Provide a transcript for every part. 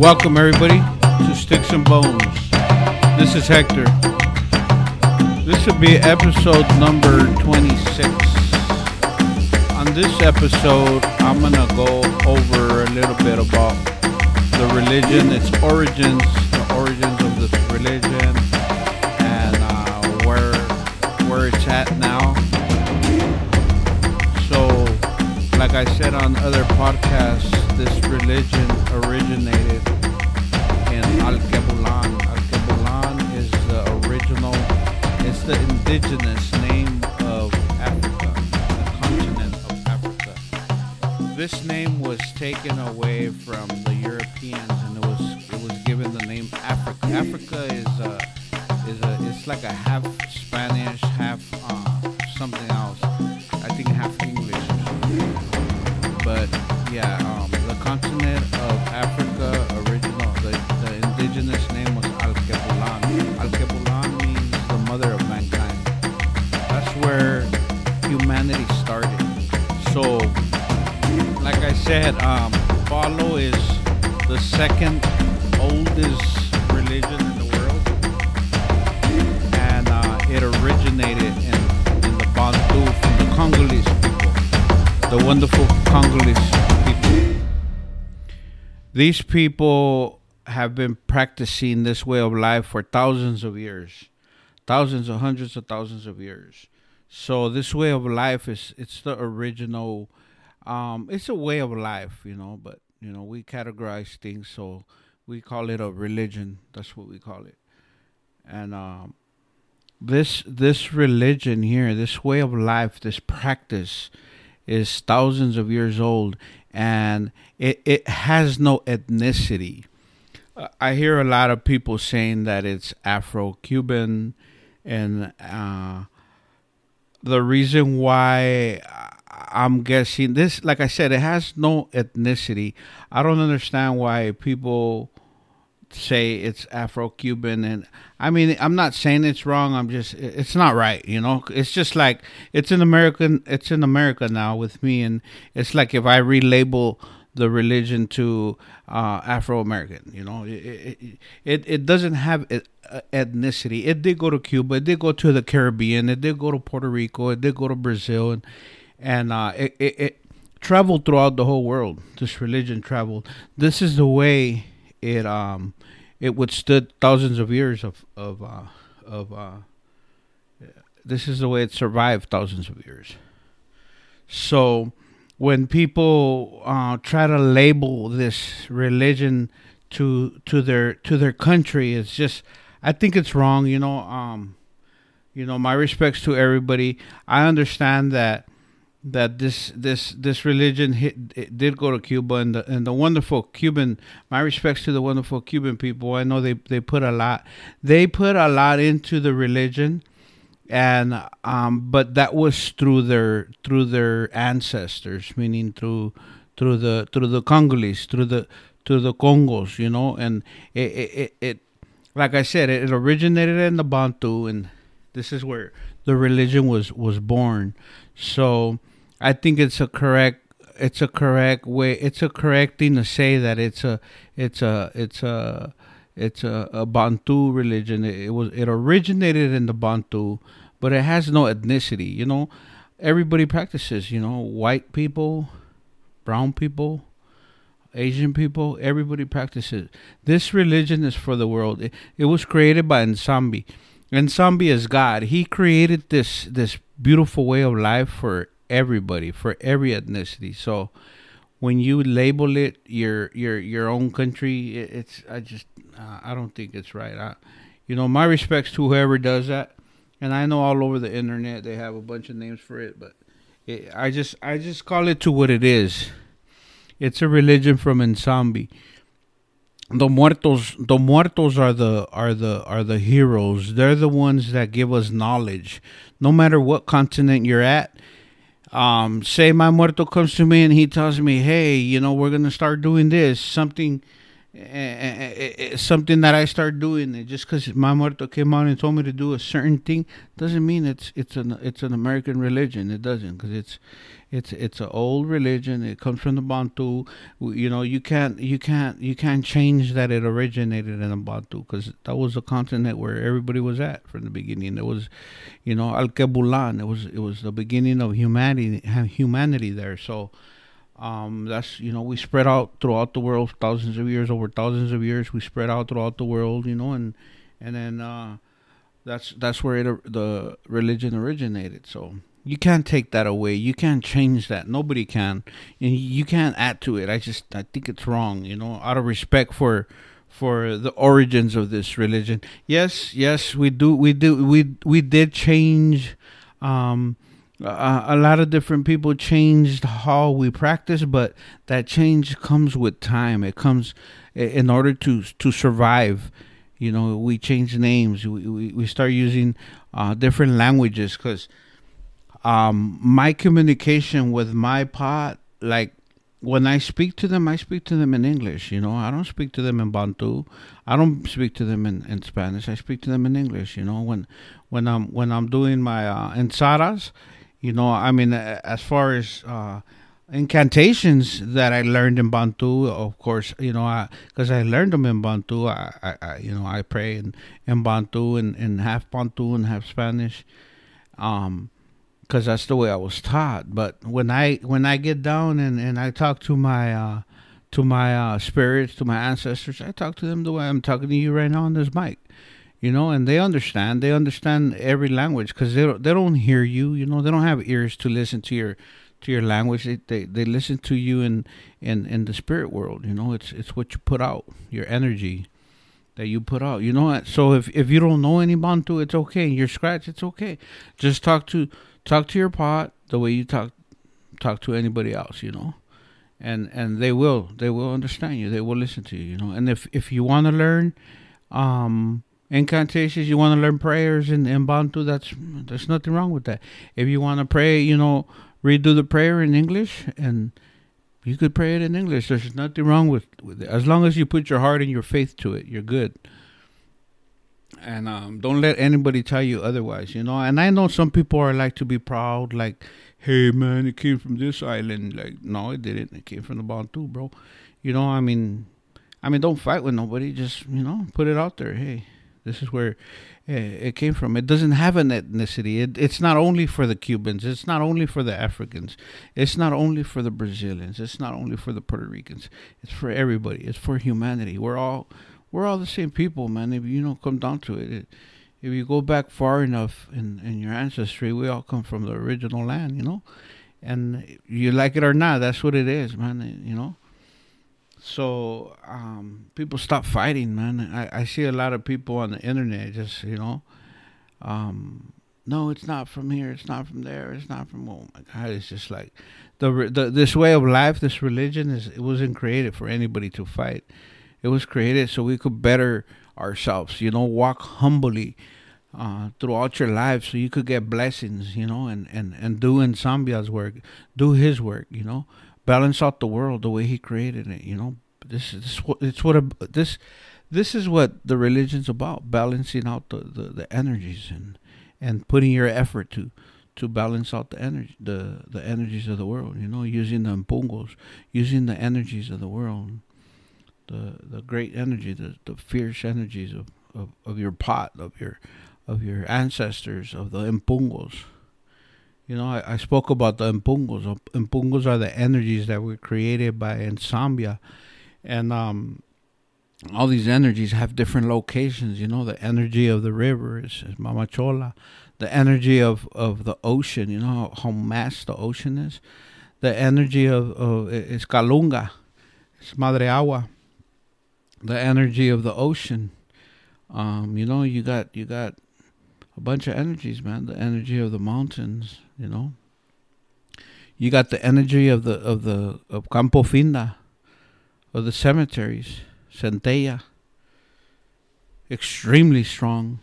Welcome, everybody, to Sticks and Bones. This is Hector. This will be episode number 26. On this episode, I'm going to go over a little bit about the religion, its origins, the origins of this religion, and uh, where where it's at now. Like I said on other podcasts, this religion originated in Alkebulan. Alkebulan is the original, it's the indigenous name of Africa, the continent of Africa. This name was taken away from the Europeans, and it was it was given the name Africa. Africa is a is a it's like a half Spanish, half said, um, Palo is the second oldest religion in the world, and uh, it originated in, in the Bantu from the Congolese people, the wonderful Congolese people. These people have been practicing this way of life for thousands of years, thousands of hundreds of thousands of years. So this way of life is it's the original. Um, it's a way of life, you know, but you know we categorize things so we call it a religion. That's what we call it, and um, this this religion here, this way of life, this practice is thousands of years old and it, it has no ethnicity. Uh, I hear a lot of people saying that it's Afro Cuban and uh, the reason why I'm guessing this, like I said, it has no ethnicity. I don't understand why people say it's Afro-Cuban, and I mean, I'm not saying it's wrong. I'm just, it's not right. You know, it's just like it's in American, it's in America now with me, and it's like if I relabel the religion to uh, Afro-American. You know, it it, it, it doesn't have ethnicity. It did go to Cuba. It did go to the Caribbean. It did go to Puerto Rico. It did go to Brazil, and and uh, it, it, it traveled throughout the whole world. This religion traveled. This is the way it um it withstood thousands of years of of uh, of uh, this is the way it survived thousands of years. So when people uh, try to label this religion to to their to their country, it's just I think it's wrong. You know, um, you know, my respects to everybody. I understand that that this this this religion hit, did go to Cuba and the and the wonderful Cuban my respects to the wonderful Cuban people. I know they they put a lot they put a lot into the religion and um but that was through their through their ancestors meaning through through the through the Congolese through the through the Congos you know and it it, it like I said it originated in the Bantu and this is where the religion was was born. So I think it's a correct it's a correct way it's a correct thing to say that it's a it's a it's a it's a, a Bantu religion. It, it, was it originated in the Bantu, but it has no ethnicity. You know, everybody practices. You know, white people, brown people, Asian people. Everybody practices. This religion is for the world. It, it was created by Nsambi. Nsambi is God. He created this this beautiful way of life for everybody, for every ethnicity. So when you label it your your your own country, it, it's I just uh, I don't think it's right. I, you know, my respects to whoever does that, and I know all over the internet they have a bunch of names for it, but it, I just I just call it to what it is. It's a religion from Nsambi. The muertos, the muertos are the are the are the heroes. They're the ones that give us knowledge. No matter what continent you're at, um, say my muerto comes to me and he tells me, "Hey, you know, we're gonna start doing this something." It's something that I start doing. And just because my muerto came out and told me to do a certain thing doesn't mean it's it's an it's an American religion. It doesn't because it's it's it's an old religion. It comes from the Bantu. You know, you can't you can't you can't change that it originated in the Bantu because that was the continent where everybody was at from the beginning. It was, you know, Alkebulan. It was it was the beginning of humanity humanity there. So um, that's you know we spread out throughout the world thousands of years over thousands of years. We spread out throughout the world you know and and then uh, that's that's where it, the religion originated. So you can't take that away. You can't change that. Nobody can. And you can't add to it. I just i think it's wrong you know out of respect for for the origins of this religion. Yes yes we do we do we we did change um uh, a lot of different people changed how we practice, but that change comes with time. It comes in order to to survive. You know, we change names. We we, we start using uh, different languages because um, my communication with my pot, like when I speak to them, I speak to them in English. You know, I don't speak to them in Bantu. I don't speak to them in, in Spanish. I speak to them in English. You know, when when I'm when I'm doing my uh, ensadas you know, I mean, as far as uh, incantations that I learned in Bantu, of course, you know, because I, I, learned them in Bantu. I, I, I, you know, I pray in, in Bantu and, and half Bantu and half Spanish, um, because that's the way I was taught. But when I when I get down and, and I talk to my uh, to my uh, spirits, to my ancestors, I talk to them the way I'm talking to you right now on this mic you know, and they understand. They understand every language because they don't, they don't hear you. You know, they don't have ears to listen to your to your language. They they, they listen to you in, in in the spirit world. You know, it's it's what you put out, your energy that you put out. You know, so if if you don't know any Bantu, it's okay. Your scratch, it's okay. Just talk to talk to your pot the way you talk talk to anybody else. You know. And and they will they will understand you. They will listen to you. You know. And if if you want to learn, um, incantations, you want to learn prayers in, in Bantu, that's there's nothing wrong with that. If you want to pray, you know, redo the prayer in English, and you could pray it in English. There's nothing wrong with, with it. As long as you put your heart and your faith to it, you're good. And um, don't let anybody tell you otherwise, you know. And I know some people are like to be proud, like, hey man, it came from this island. Like, no, it didn't. It came from the Bantu, bro. You know, I mean, I mean, don't fight with nobody. Just you know, put it out there. Hey, this is where eh, it came from. It doesn't have an ethnicity. It, it's not only for the Cubans. It's not only for the Africans. It's not only for the Brazilians. It's not only for the Puerto Ricans. It's for everybody. It's for humanity. We're all we're all the same people, man. If you don't come down to it, it if you go back far enough in, in your ancestry, we all come from the original land, you know. And you like it or not, that's what it is, man. You know. So um, people stop fighting, man. I, I see a lot of people on the internet just, you know, um, no, it's not from here. It's not from there. It's not from. Oh my God! It's just like the, the this way of life, this religion is. It wasn't created for anybody to fight. It was created so we could better ourselves. You know, walk humbly uh, throughout your life, so you could get blessings. You know, and and and do Nsambia's work, do His work. You know, balance out the world the way he created it. You know, this is this, it's what a, this this is what the religion's about: balancing out the, the, the energies and and putting your effort to to balance out the energy the the energies of the world. You know, using the mpungos, using the energies of the world, the the great energy, the the fierce energies of, of, of your pot, of your of your ancestors, of the mpungos. You know, I, I spoke about the impungos. Impungos are the energies that were created by Nsambia. And um, all these energies have different locations. You know, the energy of the river is, is Mamachola. The energy of, of the ocean, you know how, how mass the ocean is. The energy of, of is Kalunga. It's Madre Agua. The energy of the ocean. Um, you know, you got you got a bunch of energies, man. The energy of the mountains, you know. You got the energy of the of the of Campo Finda, of the cemeteries, Centella. Extremely strong.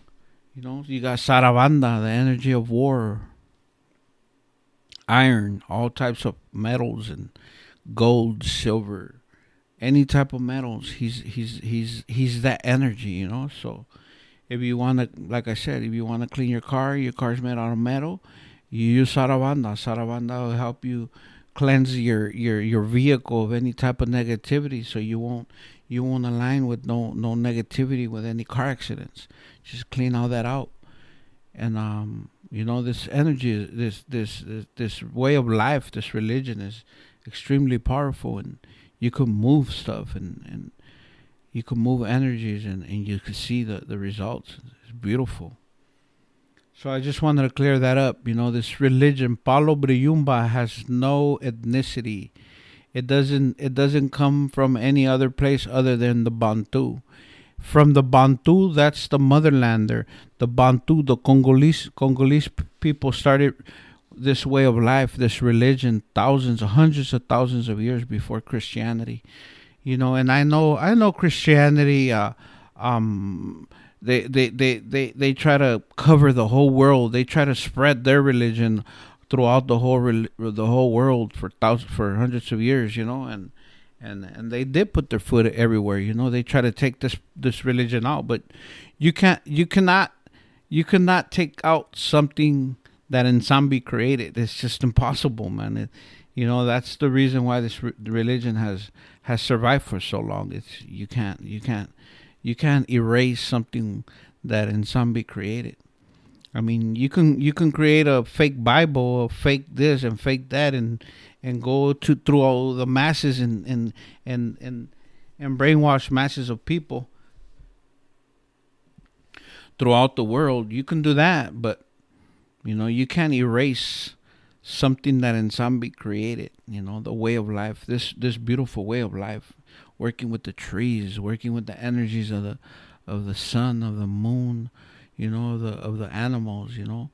You know, you got Sarabanda, the energy of war. Iron, all types of metals and gold, silver, any type of metals. He's he's he's he's that energy, you know. So if you want to, like I said, if you want to clean your car, your car's made out of metal. You use Sarabanda. Sarabanda will help you cleanse your your your vehicle of any type of negativity, so you won't you won't align with no no negativity with any car accidents. Just clean all that out, and um, you know this energy, this this this, this way of life, this religion is extremely powerful, and you can move stuff and and you can move energies and, and you can see the, the results. It's beautiful. So I just wanted to clear that up. You know, this religion, Palo Briyumba, has no ethnicity. It doesn't it doesn't come from any other place other than the Bantu. From the Bantu, that's the motherlander. The Bantu, the Congolese Congolese people started this way of life, this religion, thousands, hundreds of thousands of years before Christianity you know and i know i know christianity uh, um, they, they they they they try to cover the whole world. They try to spread their religion throughout the whole the whole world for thousands for hundreds of years you know and and and they did put their foot everywhere you know. They try to take this this religion out but you can't you cannot you cannot take out something that Nzambi created. It's just impossible man. It, you know that's the reason why this re- religion has has survived for so long. It's you can't you can't you can't erase something that Nzambi created. I mean, you can you can create a fake Bible, a fake this and fake that, and and go to through all the masses and and and and and brainwash masses of people throughout the world. You can do that, but you know you can't erase something that Nzambi created, you know, the way of life, this this beautiful way of life, working with the trees, working with the energies of the of the sun, of the moon, you know, the of the animals, you know,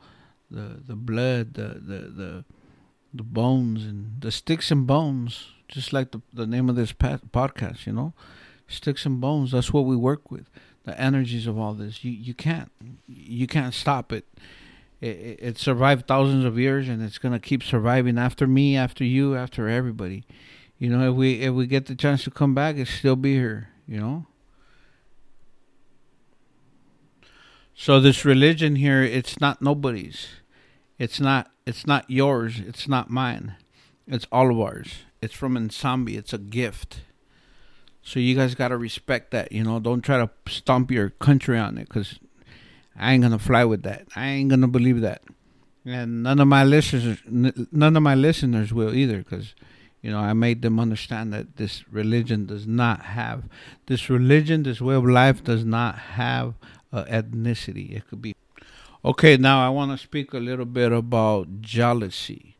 the the blood, the the the, the bones and the sticks and bones, just like the the name of this podcast, you know, sticks and bones. That's what we work with. The energies of all this. You you can't you can't stop it it, it survived thousands of years and it's gonna keep surviving after me, after you, after everybody. You know, if we if we get the chance to come back, it still be here. You know. So this religion here, it's not nobody's. It's not. It's not yours. It's not mine. It's all of ours. It's from Nzambi. It's a gift. So you guys gotta respect that. You know, don't try to stomp your country on it, cause I ain't gonna fly with that. I ain't gonna believe that, and none of my listeners, none of my listeners will either, because you know I made them understand that this religion does not have this religion, this way of life does not have uh, ethnicity. It could be okay. Now I want to speak a little bit about jealousy.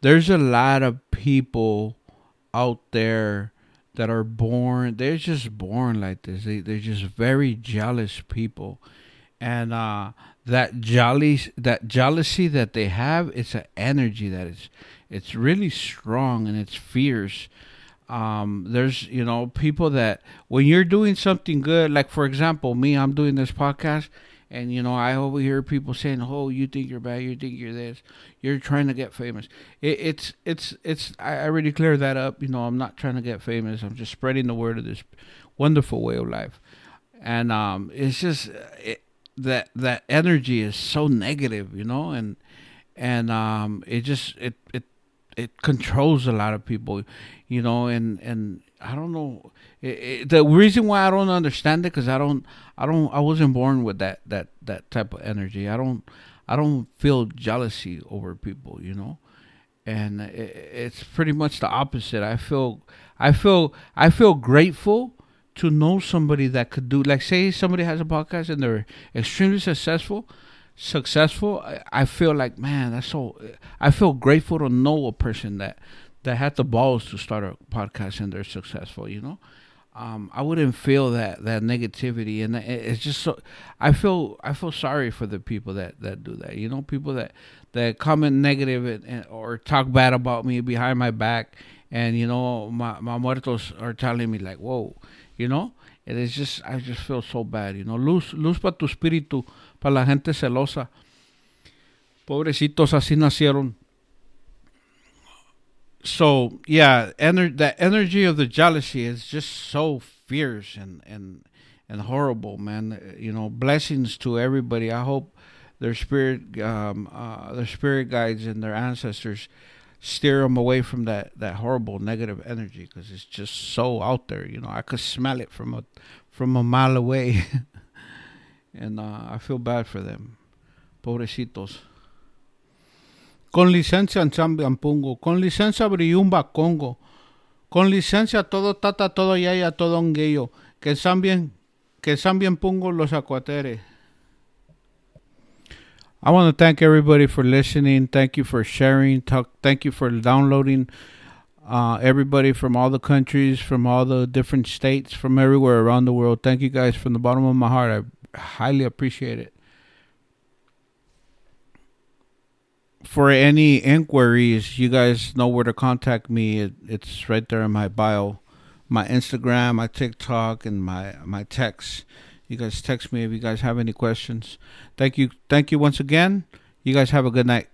There's a lot of people out there that are born. They're just born like this. They, they're just very jealous people and uh, that jolly that jealousy that they have it's an energy that is it's really strong and it's fierce. Um, there's you know people that when you're doing something good like for example me i'm doing this podcast and you know i overhear people saying oh you think you're bad you think you're this. You're trying to get famous. It, it's it's it's I, I already cleared that up. You know i'm not trying to get famous. I'm just spreading the word of this wonderful way of life. And um, it's just it, that that energy is so negative, you know, and and um, it just it it it controls a lot of people, you know, and and I don't know it, it, the reason why I don't understand it because I don't I don't I wasn't born with that that that type of energy. I don't I don't feel jealousy over people, you know, and it, it's pretty much the opposite. I feel I feel I feel grateful to know somebody that could do like say somebody has a podcast and they're extremely successful successful I, I feel like man that's so I feel grateful to know a person that that had the balls to start a podcast and they're successful you know um, I wouldn't feel that that negativity, and it's just so. I feel I feel sorry for the people that that do that. You know, people that that comment negative and, and, or talk bad about me behind my back, and you know, my my muertos are telling me like, "Whoa, you know it is just I just feel so bad you know luz luz para tu espíritu para la gente celosa pobrecitos así nacieron so yeah, ener- the energy of the jealousy is just so fierce and and and horrible, man. You know, blessings to everybody. I hope their spirit, um, uh, their spirit guides and their ancestors steer them away from that that horrible negative energy because it's just so out there. You know, I could smell it from a from a mile away, and uh, I feel bad for them, pobrecitos. Con licencia en Pungo, con licencia Briyumba Congo, con licencia todo tata, todo yaya, todo ongueyo, que bien, que bien Pungo los acuateres. I want to thank everybody for listening. Thank you for sharing. Talk, thank you for downloading. Uh, everybody from all the countries, from all the different states, from everywhere around the world. Thank you guys from the bottom of my heart. I highly appreciate it. For any inquiries, you guys know where to contact me. It, it's right there in my bio, my Instagram, my TikTok, and my my text. You guys text me if you guys have any questions. Thank you. Thank you once again. You guys have a good night.